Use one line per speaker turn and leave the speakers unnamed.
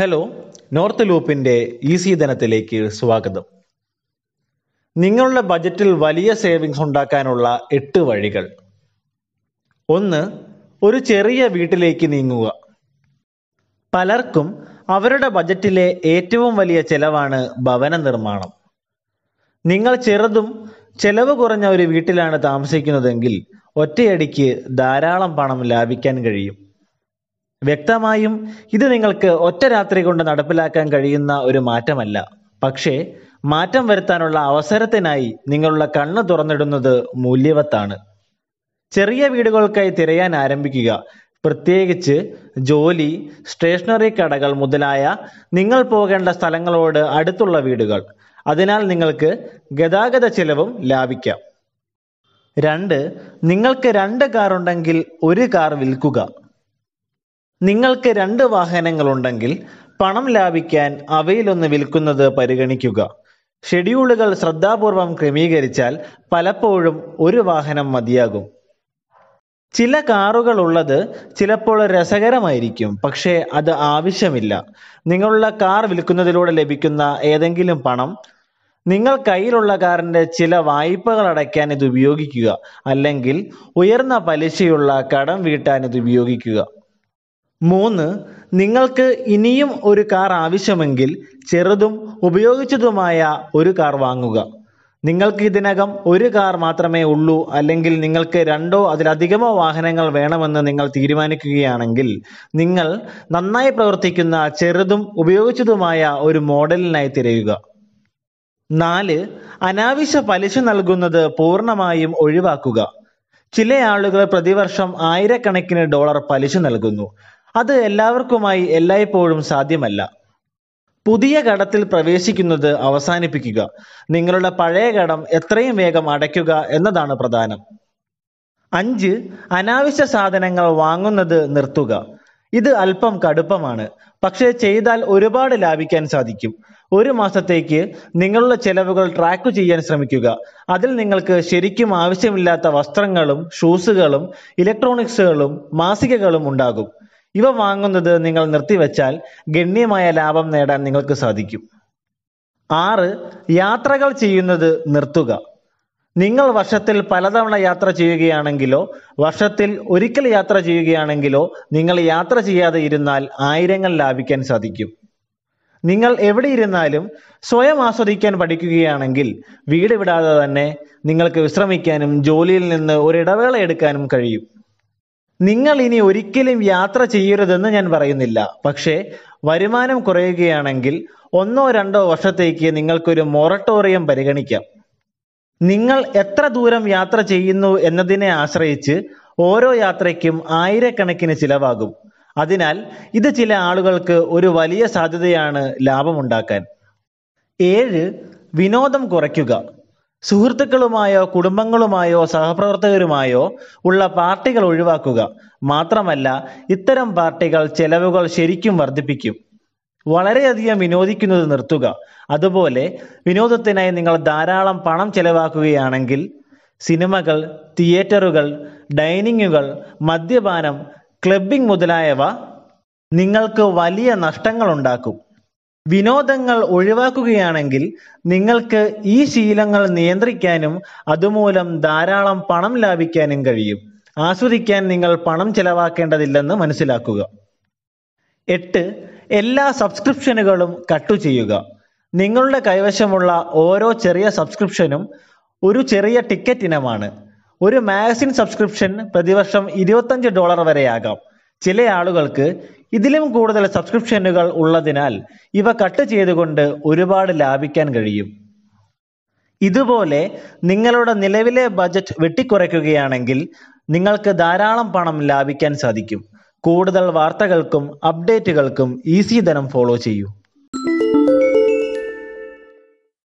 Hello north ലൂപ്പിന്റെ easy ധനത്തിലേക്ക് സ്വാഗതം. നിങ്ങളുടെ ബജറ്റിൽ വലിയ സേവിങ്സ് ഉണ്ടാക്കാനുള്ള എട്ട് വഴികൾ. ഒന്ന് ഒരു ചെറിയ വീട്ടിലേക്ക് നീങ്ങുക. പലർക്കും അവരുടെ ബജറ്റിലെ ഏറ്റവും വലിയ ചെലവാണ് ഭവന നിർമ്മാണം. നിങ്ങൾ ചെറുതും ചെലവ് കുറഞ്ഞ ഒരു വീട്ടിലാണ് താമസിക്കുന്നതെങ്കിൽ ഒറ്റയടിക്ക് ധാരാളം പണം ലാഭിക്കാൻ കഴിയും. വ്യക്തമായും ഇത് നിങ്ങൾക്ക് ഒറ്റ രാത്രി കൊണ്ട് നടപ്പിലാക്കാൻ കഴിയുന്ന ഒരു മാറ്റമല്ല. പക്ഷേ മാറ്റം വരുത്താനുള്ള അവസരത്തിനായി നിങ്ങളുടെ കണ്ണ് തുറന്നിടുന്നത് മൂല്യവത്താണ്. ചെറിയ വീടുകൾക്കായി തിരയാൻ ആരംഭിക്കുക പ്രത്യേകിച്ച് ജോലി സ്റ്റേഷനറി കടകൾ മുതലായ നിങ്ങൾ പോകേണ്ട സ്ഥലങ്ങളോട് അടുത്തുള്ള വീടുകൾ. അതിനാൽ നിങ്ങൾക്ക് ഗതാഗത ചെലവും ലാഭിക്കാം. രണ്ട് നിങ്ങൾക്ക് രണ്ട് കാർ ഉണ്ടെങ്കിൽ ഒരു കാർ വിൽക്കുക. നിങ്ങൾക്ക് രണ്ട് വാഹനങ്ങളുണ്ടെങ്കിൽ പണം ലാഭിക്കാൻ അവയിലൊന്ന് വിൽക്കുന്നത് പരിഗണിക്കുക. ഷെഡ്യൂളുകൾ ശ്രദ്ധാപൂർവം ക്രമീകരിച്ചാൽ പലപ്പോഴും ഒരു വാഹനം മതിയാകും. ചില കാറുകൾ ഉള്ളത് ചിലപ്പോൾ രസകരമായിരിക്കും പക്ഷേ അത് ആവശ്യമില്ല. നിങ്ങളുടെ കാർ വിൽക്കുന്നതിലൂടെ ലഭിക്കുന്ന ഏതെങ്കിലും പണം നിങ്ങൾ കയ്യിലുള്ള കാറിന്റെ ചില വായ്പകൾ അടയ്ക്കാൻ ഇത് ഉപയോഗിക്കുക അല്ലെങ്കിൽ ഉയർന്ന പലിശയുള്ള കടം വീട്ടാൻ ഇത് ഉപയോഗിക്കുക. മൂന്ന് നിങ്ങൾക്ക് ഇനിയും ഒരു കാർ ആവശ്യമെങ്കിൽ ചെറുതും ഉപയോഗിച്ചതുമായ ഒരു കാർ വാങ്ങുക. നിങ്ങൾക്ക് ഇതിനകം ഒരു കാർ മാത്രമേ ഉള്ളൂ അല്ലെങ്കിൽ നിങ്ങൾക്ക് രണ്ടോ അതിലധികമോ വാഹനങ്ങൾ വേണമെന്ന് നിങ്ങൾ തീരുമാനിക്കുകയാണെങ്കിൽ നിങ്ങൾ നന്നായി പ്രവർത്തിക്കുന്ന ചെറുതും ഉപയോഗിച്ചതുമായ ഒരു മോഡലിനായി തിരയുക. നാല് അനാവശ്യ പലിശ നൽകുന്നത് പൂർണമായും ഒഴിവാക്കുക. ചില ആളുകൾ പ്രതിവർഷം ആയിരക്കണക്കിന് ഡോളർ പലിശ നൽകുന്നു. അത് എല്ലാവർക്കുമായി എല്ലായ്പ്പോഴും സാധ്യമല്ല. പുതിയ കടത്തിൽ പ്രവേശിക്കുന്നത് അവസാനിപ്പിക്കുക. നിങ്ങളുടെ പഴയ കടം എത്രയും വേഗം അടയ്ക്കുക എന്നതാണ് പ്രധാനം. അഞ്ച് അനാവശ്യ സാധനങ്ങൾ വാങ്ങുന്നത് നിർത്തുക. ഇത് അല്പം കടുപ്പമാണ്. പക്ഷേ ചെയ്താൽ ഒരുപാട് ലാഭിക്കാൻ സാധിക്കും. ഒരു മാസത്തേക്ക് നിങ്ങളുടെ ചെലവുകൾ ട്രാക്ക് ചെയ്യാൻ ശ്രമിക്കുക. അതിൽ നിങ്ങൾക്ക് ശരിക്കും ആവശ്യമില്ലാത്ത വസ്ത്രങ്ങളും ഷൂസുകളും ഇലക്ട്രോണിക്സുകളും മാസികകളും ഉണ്ടാകും. ഇവ വാങ്ങുന്നത് നിങ്ങൾ നിർത്തിവെച്ചാൽ ഗണ്യമായ ലാഭം നേടാൻ നിങ്ങൾക്ക് സാധിക്കും. ആറ് യാത്രകൾ ചെയ്യുന്നത് നിർത്തുക. നിങ്ങൾ വർഷത്തിൽ പലതവണ യാത്ര ചെയ്യുകയാണെങ്കിലോ വർഷത്തിൽ ഒരിക്കൽ യാത്ര ചെയ്യുകയാണെങ്കിലോ നിങ്ങൾ യാത്ര ചെയ്യാതെ ഇരുന്നാൽ ആയിരങ്ങൾ ലാഭിക്കാൻ സാധിക്കും. നിങ്ങൾ എവിടെ ഇരുന്നാലും സ്വയം ആസ്വദിക്കാൻ പഠിക്കുകയാണെങ്കിൽ വീട് വിടാതെ തന്നെ നിങ്ങൾക്ക് വിശ്രമിക്കാനും ജോലിയിൽ നിന്ന് ഒരിടവേള എടുക്കാനും കഴിയും. നിങ്ങൾ ഇനി ഒരിക്കലും യാത്ര ചെയ്യരുതെന്ന് ഞാൻ പറയുന്നില്ല. പക്ഷേ വരുമാനം കുറയുകയാണെങ്കിൽ ഒന്നോ രണ്ടോ വർഷത്തേക്ക് നിങ്ങൾക്കൊരു മൊറട്ടോറിയം പരിഗണിക്കാം. നിങ്ങൾ എത്ര ദൂരം യാത്ര ചെയ്യുന്നു എന്നതിനെ ആശ്രയിച്ച് ഓരോ യാത്രയ്ക്കും ആയിരക്കണക്കിന് ചിലവാകും. അതിനാൽ ഇത് ചില ആളുകൾക്ക് ഒരു വലിയ സാധ്യതയാണ് ലാഭമുണ്ടാക്കാൻ. ഏഴ് വിനോദം കുറയ്ക്കുക. സുഹൃത്തുക്കളുമായോ കുടുംബങ്ങളുമായോ സഹപ്രവർത്തകരുമായോ ഉള്ള പാർട്ടികൾ ഒഴിവാക്കുക. മാത്രമല്ല ഇത്തരം പാർട്ടികൾ ചെലവുകൾ ശരിക്കും വർദ്ധിപ്പിക്കും. വളരെയധികം വിനോദിക്കുന്നത് നിർത്തുക. അതുപോലെ വിനോദത്തിനായി നിങ്ങൾ ധാരാളം പണം ചെലവാക്കുകയാണെങ്കിൽ സിനിമകൾ തിയേറ്ററുകൾ ഡൈനിങ്ങുകൾ മദ്യപാനം ക്ലബിംഗ് മുതലായവ നിങ്ങൾക്ക് വലിയ നഷ്ടങ്ങൾ ഉണ്ടാക്കും വിനോദങ്ങൾ ഒഴിവാക്കുകയാണെങ്കിൽ നിങ്ങൾക്ക് ഈ ശീലങ്ങൾ നിയന്ത്രിക്കാനും അതുമൂലം ധാരാളം പണം ലാഭിക്കാനും കഴിയും. ആസ്വദിക്കാൻ നിങ്ങൾ പണം ചെലവാക്കേണ്ടതില്ലെന്ന് മനസ്സിലാക്കുക. എട്ട് എല്ലാ സബ്സ്ക്രിപ്ഷനുകളും കട്ടു ചെയ്യുക. നിങ്ങളുടെ കൈവശമുള്ള ഓരോ ചെറിയ സബ്സ്ക്രിപ്ഷനും ഒരു ചെറിയ ടിക്കറ്റ് ഇനമാണ്. ഒരു മാഗസിൻ സബ്സ്ക്രിപ്ഷൻ പ്രതിവർഷം ഇരുപത്തഞ്ച് ഡോളർ വരെയാകാം. ചില ആളുകൾക്ക് ഇതിലും കൂടുതൽ സബ്സ്ക്രിപ്ഷനുകൾ ഉള്ളതിനാൽ ഇവ കട്ട് ചെയ്തുകൊണ്ട് ഒരുപാട് ലാഭിക്കാൻ കഴിയും. ഇതുപോലെ നിങ്ങളുടെ നിലവിലെ ബജറ്റ് വെട്ടിക്കുറയ്ക്കുകയാണെങ്കിൽ നിങ്ങൾക്ക് ധാരാളം പണം ലാഭിക്കാൻ സാധിക്കും. കൂടുതൽ വാർത്തകൾക്കും അപ്ഡേറ്റുകൾക്കും ഈസി ധനം ഫോളോ ചെയ്യൂ.